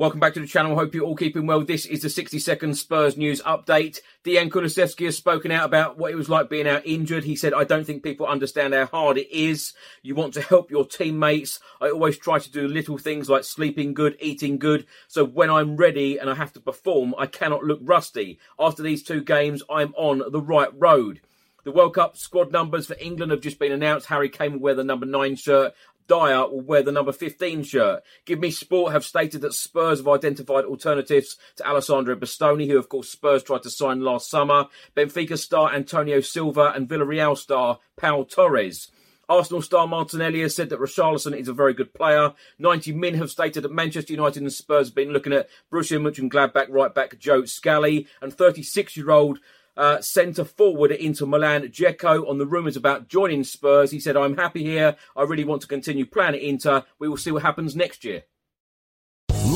Welcome back to the channel. Hope you're all keeping well. This is the 60 second Spurs news update. Dejan Kulusevski has spoken out about what it was like being out injured. He said, I don't think people understand how hard it is. You want to help your teammates. I always try to do little things like sleeping good, eating good. So when I'm ready and I have to perform, I cannot look rusty. After these two games, I'm on the right road. The World Cup squad numbers for England have just been announced. Harry Kane will wear the number nine shirt. Dier will wear the number 15 shirt. Give Me Sport have stated that Spurs have identified alternatives to Alessandro Bastoni, who of course Spurs tried to sign last summer, Benfica star Antonio Silva and Villarreal star Pau Torres. Arsenal star Martinelli has said that Richarlison is a very good player. 90 Min have stated that Manchester United and Spurs have been looking at Borussia Mönchengladbach right back Joe Scally and 36 year old uh, centre forward at Inter Milan, Dzeko, on the rumours about joining Spurs. He said, I'm happy here. I really want to continue playing at Inter. We will see what happens next year.